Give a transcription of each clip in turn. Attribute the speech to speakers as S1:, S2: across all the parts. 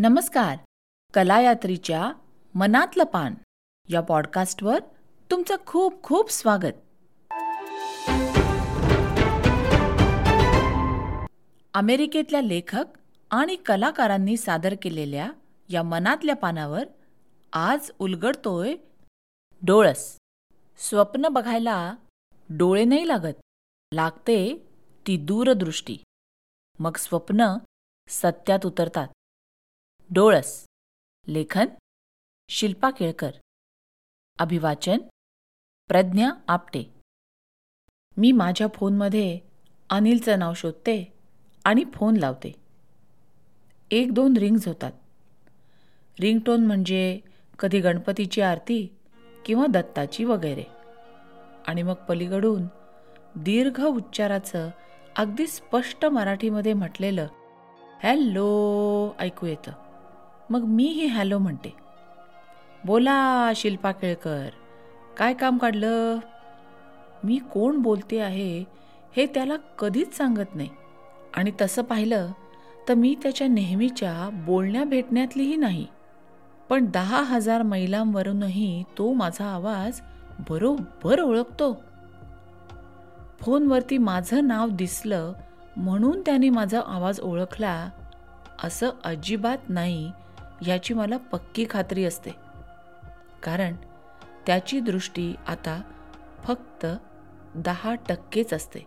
S1: नमस्कार. कलायात्रीच्या मनातलं पान या पॉडकास्टवर तुमचं खूप खूप स्वागत. अमेरिकेतल्या लेखक आणि कलाकारांनी सादर केलेल्या या मनातल्या पानावर आज उलगडतोय डोळस. स्वप्न बघायला डोळे नाही लागत लागते ती दूरदृष्टी. मग स्वप्न सत्यात उतरतात. डोळस. लेखन शिल्पा केळकर. अभिवाचन प्रज्ञा आपटे. मी माझ्या फोनमध्ये अनिलचं नाव शोधते आणि फोन लावते. एक दोन रिंग्ज होतात. रिंगटोन म्हणजे कधी गणपतीची आरती किंवा दत्ताची वगैरे. आणि मग पलीकडून दीर्घ उच्चाराचं अगदी स्पष्ट मराठीमध्ये म्हटलेलं हॅलो ऐकू येतं. मग मीही हॅलो म्हणते. बोला शिल्पा केळकर काय काम काढलं? मी कोण बोलते आहे हे त्याला कधीच सांगत नाही. आणि तसं पाहिलं तर मी त्याच्या नेहमीच्या बोलण्या भेटण्यातलीही नाही. पण दहा हजार मैलांवरूनही तो माझा आवाज बरोबर ओळखतो. फोनवरती माझं नाव दिसलं म्हणून त्याने माझा आवाज ओळखला असं अजिबात नाही याची मला पक्की खात्री असते. कारण त्याची दृष्टी आता फक्त दहा टक्केच असते.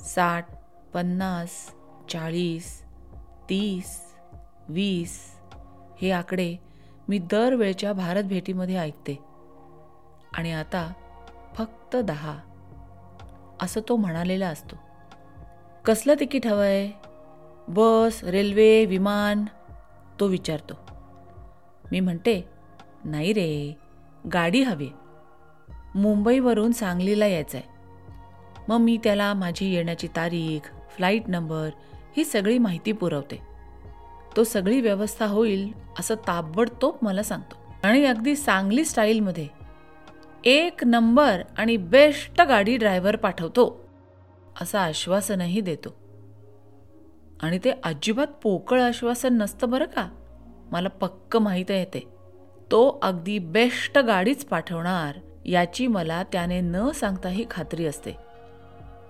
S1: साठ पन्नास चाळीस तीस वीस हे आकडे मी दरवेळच्या भारत भेटीमध्ये ऐकते. आणि आता फक्त दहा. असं तो म्हणालेला असतो. कसलं तिकीट हवं आहे बस रेल्वे विमान? तो विचारतो. मी म्हणते नाही रे गाडी हवी मुंबईवरून सांगलीला यायचं आहे मग मी त्याला माझी येण्याची तारीख फ्लाईट नंबर ही सगळी माहिती पुरवते. तो सगळी व्यवस्था होईल असं ताबडतोब मला सांगतो. आणि अगदी सांगली स्टाईलमध्ये एक नंबर आणि बेस्ट गाडी ड्रायव्हर पाठवतो असं आश्वासनही देतो. आणि ते अजिबात पोकळ आश्वासन नसतं बरं का? मला पक्क माहीत आहे ते तो अगदी बेस्ट गाडीच पाठवणार याची मला त्याने न सांगताही खात्री असते.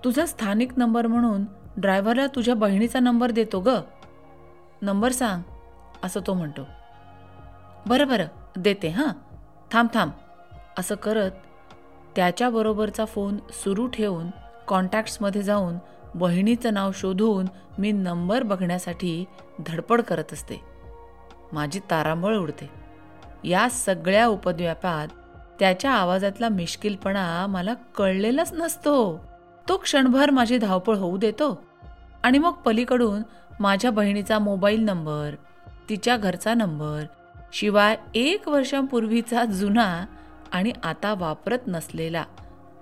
S1: तुझा स्थानिक नंबर म्हणून ड्रायव्हरला तुझ्या बहिणीचा नंबर देतो ग. नंबर सांग असं तो म्हणतो. बरं बरं देते हां. थांब थांब असं करत त्याच्याबरोबरचा फोन सुरू ठेवून कॉन्टॅक्ट्समध्ये जाऊन बहिणीचं नाव शोधून मी नंबर बघण्यासाठी धडपड करत असते. माझी तारांबळ उडते. या सगळ्या उपद्व्यापात त्याच्या आवाजातला मिश्किलपणा मला कळलेलाच नसतो. तो क्षणभर माझी धावपळ होऊ देतो आणि मग पलीकडून माझ्या बहिणीचा मोबाईल नंबर तिच्या घरचा नंबर शिवाय एक वर्षांपूर्वीचा जुना आणि आता वापरत नसलेला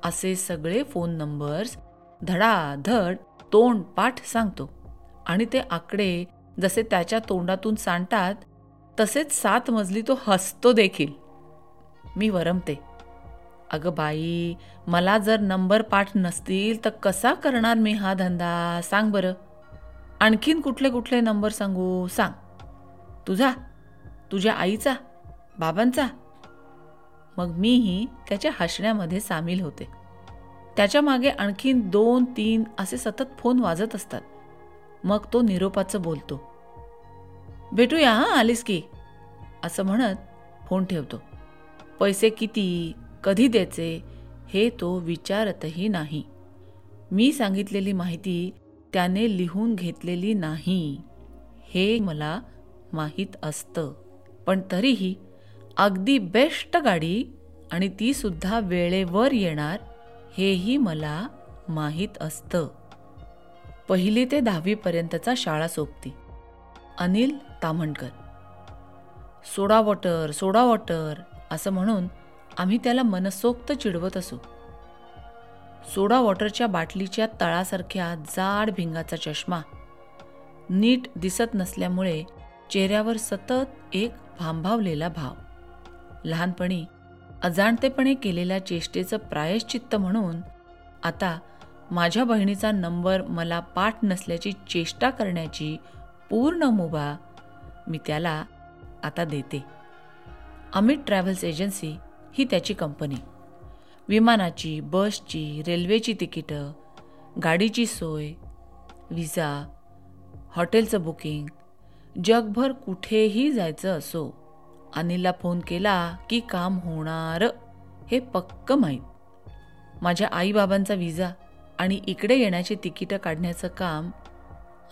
S1: असे सगळे फोन नंबर्स धडाधड तोंड पाठ सांगतो. आणि ते आकडे जसे त्याच्या तोंडातून सांडतात तसेच सात मजली तो हसतो देखील. मी वरमते. अगं बाई मला जर नंबर पाठ नसतील तर कसा करणार मी हा धंदा? सांग बरं. आणखीन कुठले कुठले नंबर सांगू? सांग. तुझा? तुझ्या आईचा? बाबांचा? मग मीही त्याच्या हसण्यामध्ये सामील होते. त्याच्यामागे आणखीन दोन तीन असे सतत फोन वाजत असतात. मग तो निरोपाचं बोलतो. भेटूया हां आलीस की. असं म्हणत फोन ठेवतो. पैसे किती? कधी द्यायचे? हे तो विचारतही नाही. मी सांगितलेली माहिती त्याने लिहून घेतलेली नाही. हे मला माहीत असतं. पण तरीही अगदी बेस्ट गाडी आणि ती सुद्धा वेळेवर येणार हेही मला माहीत असतं. पहिली ते दहावीपर्यंतचा शाळा सोबती Anil Tamankar soda water soda water असं म्हणून आम्ही त्याला मनसोक्त चिडवत असू. सोडा वॉटरच्या बाटलीच्या तळासारख्या जाड भिंगाचा चष्मा नीट दिसत नसल्यामुळे चेहऱ्यावर सतत एक भांभावलेला भाव. लहानपणी अजाणतेपणे केलेल्या चेष्टेचं प्रायश्चित्त म्हणून आता माझ्या बहिणीचा नंबर मला पाठ नसल्याची चेष्टा करण्याची पूर्ण मुभा मी त्याला आता देते. अमित ट्रॅव्हल्स एजन्सी ही त्याची कंपनी. विमानाची बसची रेल्वेची तिकीटं गाडीची सोय विजा हॉटेलचं बुकिंग जगभर कुठेही जायचं असो अनिलला फोन केला की काम होणार. हे पक्क माहीत. माझ्या आईबाबांचा विजा आणि इकडे येण्याची तिकीटं काढण्याचं काम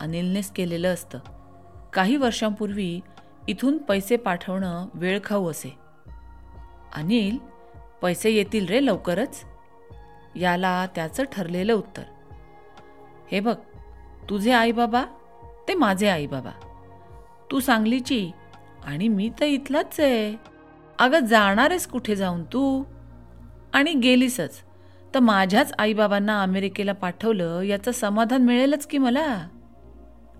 S1: अनिलनेच केलेलं असतं. काही वर्षांपूर्वी इथून पैसे पाठवणं वेळखाऊ असे. अनिल पैसे येतील रे लवकरच? याला त्याचं ठरलेलं उत्तर. हे बघ तुझे आई बाबा ते माझे आई बाबा तू सांगलीची आणि मी तर इथलाच आहे. अगं जाणारेस कुठे जाऊन तू? आणि गेलीसच. तर माझ्याच आईबाबांना अमेरिकेला पाठवलं याचं समाधान मिळेलच की मला?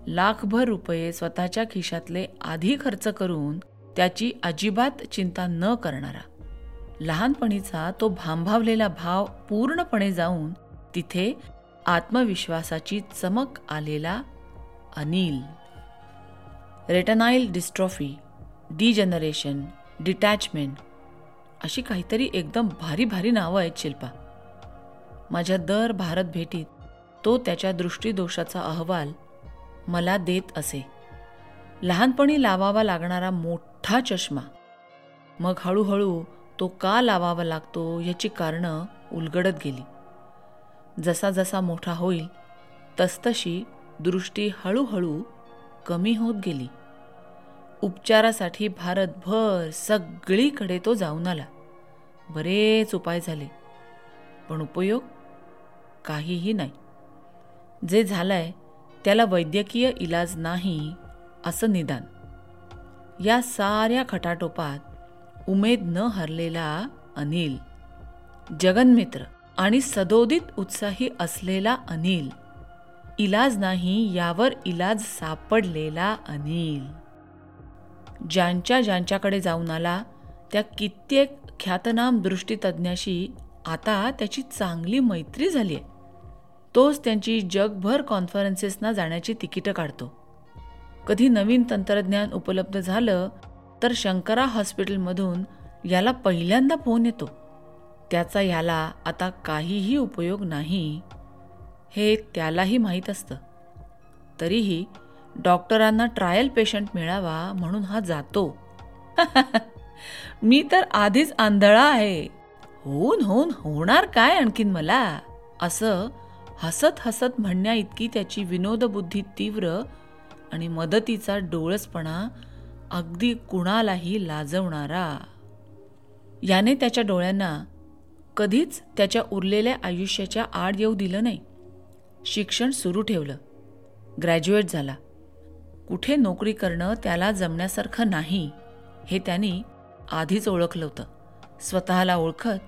S1: लाखभर रुपये स्वतःच्या खिशातले आधी खर्च करून त्याची अजिबात चिंता न करणारा. लहानपणीचा तो भांभावलेला भाव पूर्णपणे जाऊन तिथे आत्मविश्वासाची चमक आलेला Anil. Retinal dystrophy. Degeneration detachment अशी काहीतरी एकदम भारी भारी नावं आहेत शिल्पा. माझ्या दर भारत भेटीत तो त्याच्या दृष्टीदोषाचा अहवाल मला देत असे. लहानपणी लावावा लागणारा मोठा चष्मा. मग हळूहळू तो का लावावा लागतो याची कारणं उलगडत गेली. जसा जसा मोठा होईल तसतशी दृष्टी हळूहळू कमी होत गेली. उपचारासाठी भारतभर सगळीकडे तो जाऊन आला. बरेच उपाय झाले पण उपयोग काहीही नाही. जे झालंय त्याला वैद्यकीय इलाज नाही असं निदान. या साऱ्या खटाटोपात उमेद न हरलेला अनिल जगनमित्र आणि सदोदित उत्साही असलेला अनिल इलाज नाही यावर इलाज सापडलेला अनिल. ज्यांच्या ज्यांच्याकडे जाऊन आला त्या कित्येक ख्यातनाम दृष्टीतज्ञाशी आता त्याची चांगली मैत्री झाली आहे तोच त्यांची जगभर कॉन्फरन्सेसना जाण्याची तिकीटं काढतो. कधी नवीन तंत्रज्ञान उपलब्ध झालं तर शंकरा हॉस्पिटलमधून याला पहिल्यांदा फोन येतो. त्याचा याला आता काहीही उपयोग नाही हे त्यालाही माहीत असतं. तरीही डॉक्टरांना ट्रायल पेशंट मिळावा म्हणून हा जातो. मी तर आधीच आंधळा आहे. होऊन होऊन होणार काय आणखीन मला? असं हसत हसत म्हणण्या इतकी त्याची विनोदबुद्धी तीव्र आणि मदतीचा डोळसपणा अगदी कुणालाही लाजवणारा. याने त्याच्या डोळ्यांना कधीच त्याच्या उरलेल्या आयुष्याच्या आड येऊ दिलं नाही. शिक्षण सुरू ठेवलं. ग्रॅज्युएट झाला. कुठे नोकरी करणं त्याला जमण्यासारखं नाही हे त्यांनी आधीच ओळखलं होतं. स्वतःला ओळखत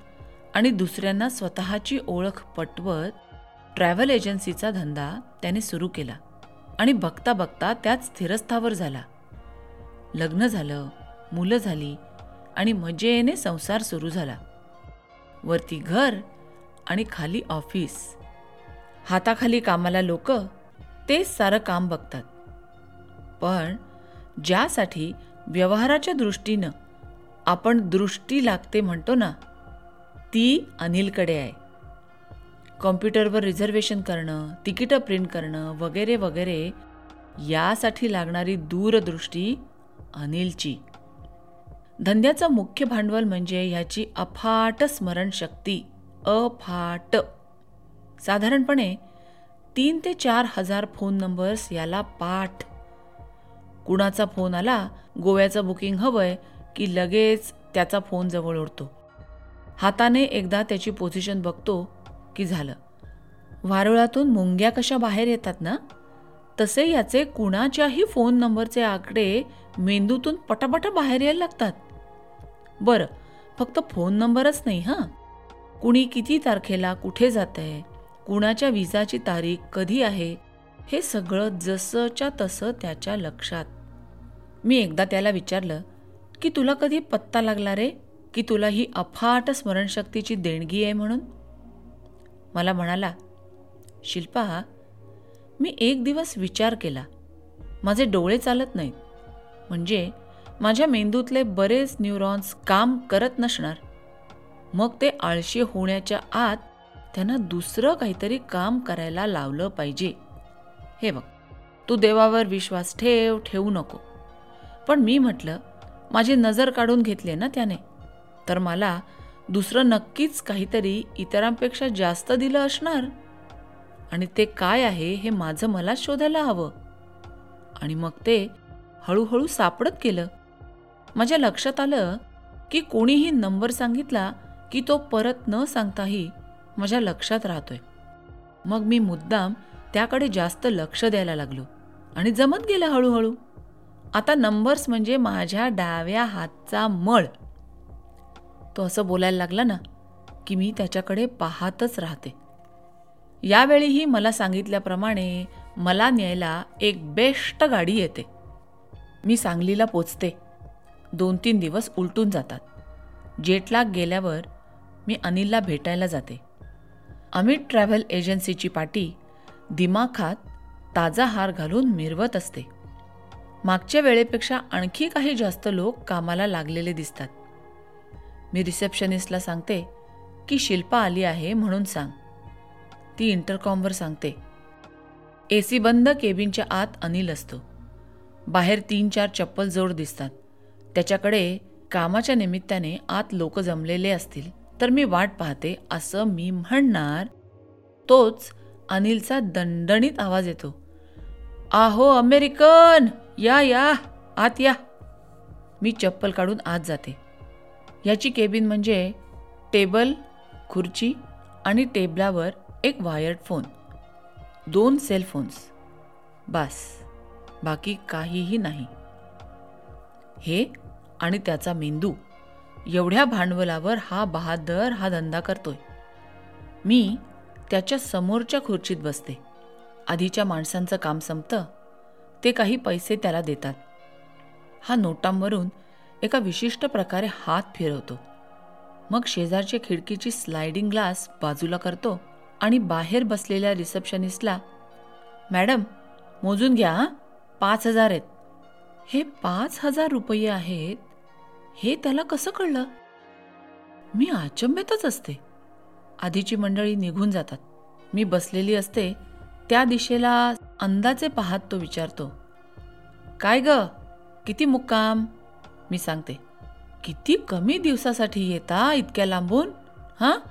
S1: आणि दुसऱ्यांना स्वतःची ओळख पटवत ट्रॅव्हल एजन्सीचा धंदा त्याने सुरू केला आणि बघता बघता त्यात स्थिरस्थावर झाला. लग्न झालं मुलं झाली आणि मजेने संसार सुरू झाला. वरती घर आणि खाली ऑफिस. हाताखाली कामाला लोक तेच सारं काम बघतात. पण ज्यासाठी व्यवहाराच्या दृष्टीनं आपण दृष्टी लागते म्हणतो ना ती अनिलकडे आहे. कॉम्प्युटरवर रिझर्वेशन करणं तिकीटं प्रिंट करणं वगैरे वगैरे यासाठी लागणारी दूरदृष्टी अनिलची. धंद्याचं मुख्य भांडवल म्हणजे ह्याची अफाट स्मरणशक्ती. अफाट. साधारणपणे तीन ते चार हजार फोन नंबर्स याला पाठ. कुणाचा फोन आला गोव्याचं बुकिंग हवंय की लगेच त्याचा फोन जवळ ओढतो. हाताने एकदा त्याची पोझिशन बघतो की झालं. वारुळातून मुंग्या कशा बाहेर येतात ना? तसे याचे कुणाच्याही फोन नंबरचे आकडे मेंदूतून पटापटा बाहेर यायला लागतात. बरं फक्त फोन नंबरच नाही हां? कुणी किती तारखेला कुठे जात आहे कुणाच्या विजाची तारीख कधी आहे हे सगळं जसंच्या तसं त्याच्या लक्षात. मी एकदा त्याला विचारलं की तुला कधी पत्ता लागला रे? की तुला ही अफाट स्मरणशक्तीची देणगी आहे म्हणून? मला म्हणाला शिल्पा मी एक दिवस विचार केला. माझे डोळे चालत नाहीत. म्हणजे माझ्या मेंदूतले बरेच न्यूरॉन्स काम करत नसणार. मग ते आळशी होण्याच्या आत त्यांना दुसरं काहीतरी काम करायला लावलं पाहिजे. हे बघ तू देवावर विश्वास ठेव ठेवू नको. पण मी म्हटलं माझी नजर काढून घेतली ना त्याने. तर मला दुसरं नक्कीच काहीतरी इतरांपेक्षा जास्त दिलं असणार. आणि ते काय आहे हे माझं मला शोधायला हवं. आणि मग ते हळूहळू सापडत गेलं. माझ्या लक्षात आलं की कोणीही नंबर सांगितला की तो परत न सांगताही माझ्या लक्षात राहतोय. मग मी मुद्दाम त्याकडे जास्त लक्ष द्यायला लागलो. आणि जमत गेलं हळूहळू. आता नंबर्स म्हणजे माझ्या डाव्या हातचा मळ. तो असं बोलायला लागला ना की मी त्याच्याकडे पाहतच राहते. यावेळीही मला सांगितल्याप्रमाणे मला न्यायला एक बेस्ट गाडी येते. मी सांगलीला पोचते. दोन तीन दिवस उलटून जातात. जेटला गेल्यावर मी अनिलला भेटायला जाते. अमित ट्रॅव्हल एजन्सीची पाटी दिमाखात ताजा हार घालून मिरवत असते. मागच्या वेळेपेक्षा आणखी काही जास्त लोक कामाला लागलेले दिसतात. मी रिसेप्शनिस्टला सांगते की शिल्पा आली आहे म्हणून सांग. ती इंटरकॉमवर सांगते ए सी बंद केबिनच्या आत अनिल असतो. बाहेर तीन चार चप्पल जोड दिसतात. त्याच्याकडे कामाच्या निमित्ताने आत लोक जमलेले असतील तर मी वाट पाहते असं मी म्हणणार. तोच अनिलचा दणदणीत आवाज येतो. आहो अमेरिकन! या या आत या. मी चप्पल काढून आत जाते. याची केबिन म्हणजे टेबल खुर्ची आणि टेबलावर एक वायर्ड फोन. दोन सेल फोन्स बास बाकी काहीही नाही. हे आणि त्याचा मेंदू. एवढ्या भांडवलावर हा बहादर हा धंदा करतोय. मी त्याच्या समोरच्या खुर्चीत बसते. आधीच्या माणसांचं काम संपतं ते काही पैसे त्याला देतात. हा नोटांवरून एका विशिष्ट प्रकारे हात फिरवतो. मग शेजारच्या खिडकीची स्लायडिंग ग्लास बाजूला करतो आणि बाहेर बसलेल्या रिसेप्शनिस्टला मॅडम मोजून घ्या हां? पाच हजार आहेत. हे पाच हजार रुपये आहेत? हे त्याला कसं कळलं? मी अचंब्यातच असते. आधीची मंडळी निघून जातात. मी बसलेली असते त्या दिशेला अंदाजे पाहत तो विचारतो. काय ग? किती मुक्काम? मी सांगते. किती कमी दिवसासाठी येता इतक्या लांबून? हां?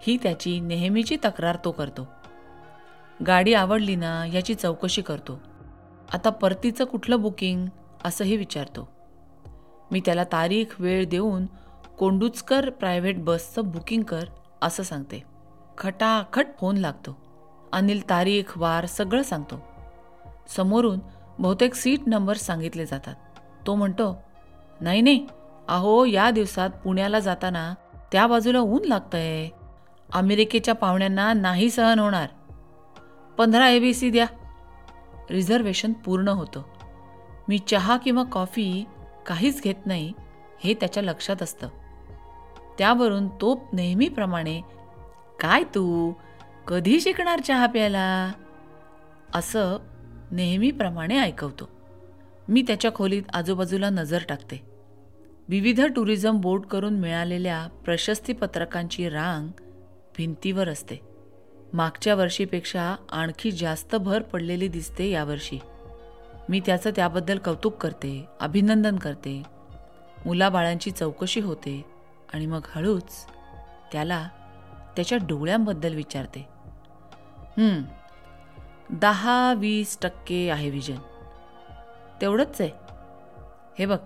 S1: ही त्याची नेहमीची तक्रार तो करतो. गाडी आवडली ना याची चौकशी करतो. आता परतीचं कुठलं बुकिंग? असंही विचारतो. मी त्याला तारीख वेळ देऊन कोंडुचकर प्रायव्हेट बसचं बुकिंग कर असं सांगते. खटाखट फोन लागतो. अनिल तारीख वार सगळं सांगतो. समोरून बहुतेक सीट नंबर सांगितले जातात. तो म्हणतो नाही नाही अहो या दिवसात पुण्याला जाताना त्या बाजूला ऊन लागतंय. अमेरिकेच्या पाहुण्यांना नाही सहन होणार. पंधरा ए बी सी द्या. रिझर्वेशन पूर्ण होतं. मी चहा किंवा कॉफी काहीच घेत नाही हे त्याच्या लक्षात असतं. त्यावरून तो नेहमीप्रमाणे काय तू? कधी शिकणार चहा प्यायला? असं नेहमीप्रमाणे ऐकवतो. मी त्याच्या खोलीत आजूबाजूला नजर टाकते. विविध टुरिझम बोर्ड करून मिळालेल्या प्रशस्तीपत्रकांची रांग भिंतीवर असते. मागच्या वर्षीपेक्षा आणखी जास्त भर पडलेली दिसते यावर्षी मी त्याचं त्याबद्दल कौतुक करते अभिनंदन करते. मुलाबाळांची चौकशी होते आणि मग हळूच त्याला त्याच्या डोळ्यांबद्दल विचारते. दहा वीस टक्के आहे विजन. तेवढंच आहे. हे बघ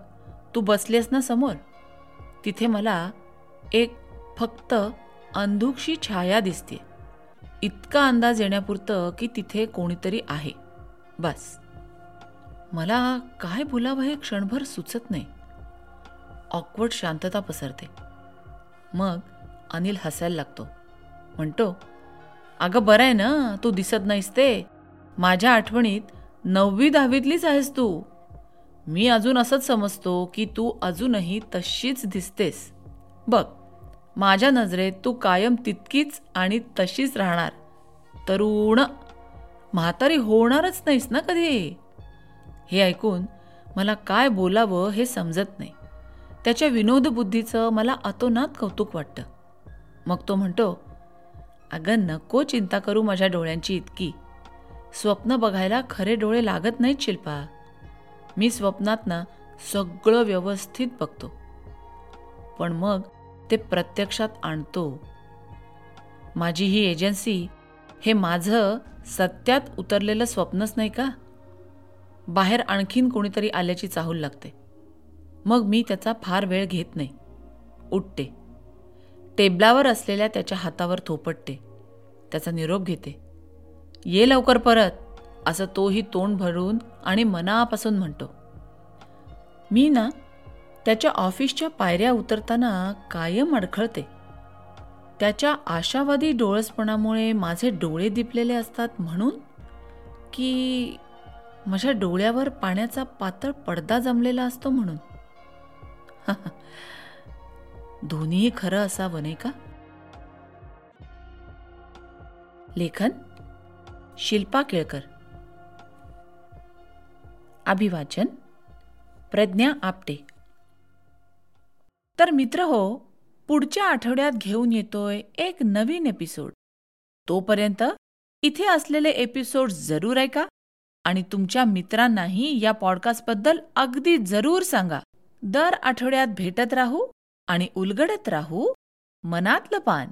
S1: तू बसलेस ना समोर? तिथे मला एक फक्त अंधुकशी छाया दिसते इतका अंदाज येण्यापुरतं की तिथे कोणीतरी आहे. बस. मला काय बोलावं हे क्षणभर सुचत नाही. ऑकवर्ड शांतता पसरते. मग अनिल हसायला लागतो. म्हणतो अगं बरं आहे ना तू दिसत नाहीस ते. माझ्या आठवणीत नववी दहावीतलीच आहेस तू. मी अजून असंच समजतो की तू अजूनही तशीच दिसतेस. बघ माझ्या नजरेत तू कायम तितकीच आणि तशीच राहणार. तरुण. म्हातारी होणारच नाहीस ना कधी? हे ऐकून मला काय बोलावं हे समजत नाही. त्याच्या विनोदबुद्धीचं मला अतोनात कौतुक वाटतं. मग तो म्हणतो अगं नको चिंता करू माझ्या डोळ्यांची इतकी. स्वप्न बघायला खरे डोळे लागत नाहीत शिल्पा. मी स्वप्नात ना सगळं व्यवस्थित बघतो. पण मग ते प्रत्यक्षात आणतो. माझी ही एजन्सी हे माझं सत्यात उतरलेलं स्वप्नच नाही का? बाहेर आणखीन कोणीतरी आल्याची चाहूल लागते. मग मी त्याचा फार वेळ घेत नाही. उठते. टेबलावर असलेल्या त्याच्या हातावर थोपटते. त्याचा निरोप घेते. ये लवकर परत असं तोही तोंड भरून आणि मनापासून म्हणतो. मी ना त्याच्या ऑफिसच्या पायऱ्या उतरताना कायम अडखळते. त्याच्या आशावादी डोळसपणामुळे माझे डोळे दिपलेले असतात म्हणून की माझ्या डोळ्यावर पाण्याचा पातळ पडदा जमलेला असतो म्हणून. दोन्ही खरं असावं नाही का? लेखन शिल्पा केळकर. अभिवाचन प्रज्ञा आपटे. तर मित्र हो पुढच्या आठवड्यात घेऊन येतोय एक नवीन एपिसोड. तोपर्यंत इथे असलेले एपिसोड जरूर ऐका आणि तुमच्या मित्रांनाही या पॉडकास्टबद्दल अगदी जरूर सांगा. दर आठवड्यात भेटत राहू. आणि उलगडत राहू मनातलं पान.